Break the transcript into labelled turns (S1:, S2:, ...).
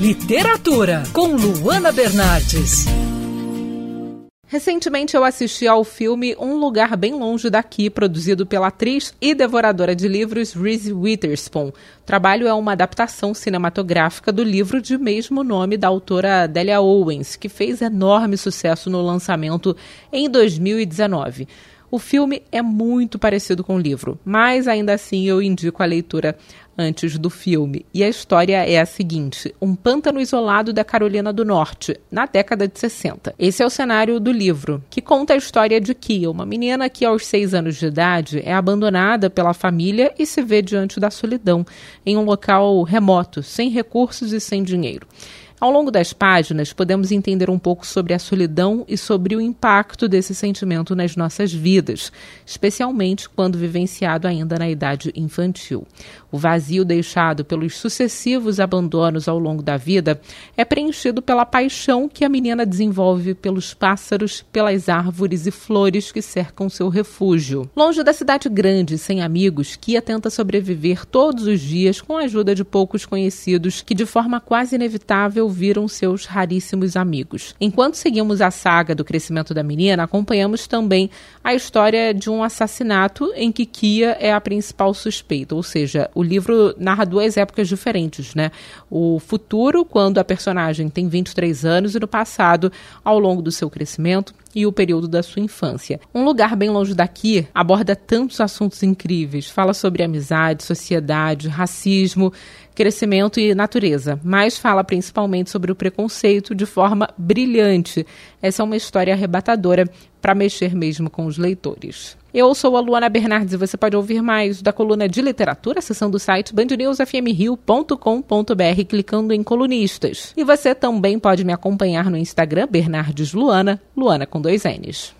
S1: Literatura, com Luana Bernardes.
S2: Recentemente eu assisti ao filme Um Lugar Bem Longe Daqui, produzido pela atriz e devoradora de livros Reese Witherspoon. O trabalho é uma adaptação cinematográfica do livro de mesmo nome da autora Delia Owens, que fez enorme sucesso no lançamento em 2019. O filme é muito parecido com o livro, mas ainda assim eu indico a leitura antes do filme. E a história é a seguinte: um pântano isolado da Carolina do Norte, na década de 60. Esse é o cenário do livro, que conta a história de Kia, uma menina que aos seis anos de idade é abandonada pela família e se vê diante da solidão, em um local remoto, sem recursos e sem dinheiro. Ao longo das páginas, podemos entender um pouco sobre a solidão e sobre o impacto desse sentimento nas nossas vidas, especialmente quando vivenciado ainda na idade infantil. O vazio deixado pelos sucessivos abandonos ao longo da vida é preenchido pela paixão que a menina desenvolve pelos pássaros, pelas árvores e flores que cercam seu refúgio. Longe da cidade grande, sem amigos, Kia tenta sobreviver todos os dias com a ajuda de poucos conhecidos que, de forma quase inevitável, viram seus raríssimos amigos. Enquanto seguimos a saga do crescimento da menina, acompanhamos também a história de um assassinato em que Kia é a principal suspeita, ou seja, o livro narra duas épocas diferentes, né? O futuro, quando a personagem tem 23 anos, e no passado, ao longo do seu crescimento e o período da sua infância. Um lugar bem longe daqui aborda tantos assuntos incríveis, fala sobre amizade, sociedade, racismo, crescimento e natureza, mas fala principalmente sobre o preconceito de forma brilhante. Essa é uma história arrebatadora para mexer mesmo com os leitores. Eu sou a Luana Bernardes e você pode ouvir mais da coluna de literatura, seção do site bandnewsfmrio.com.br, clicando em colunistas. E você também pode me acompanhar no Instagram, Bernardes Luana, Luana com dois N's.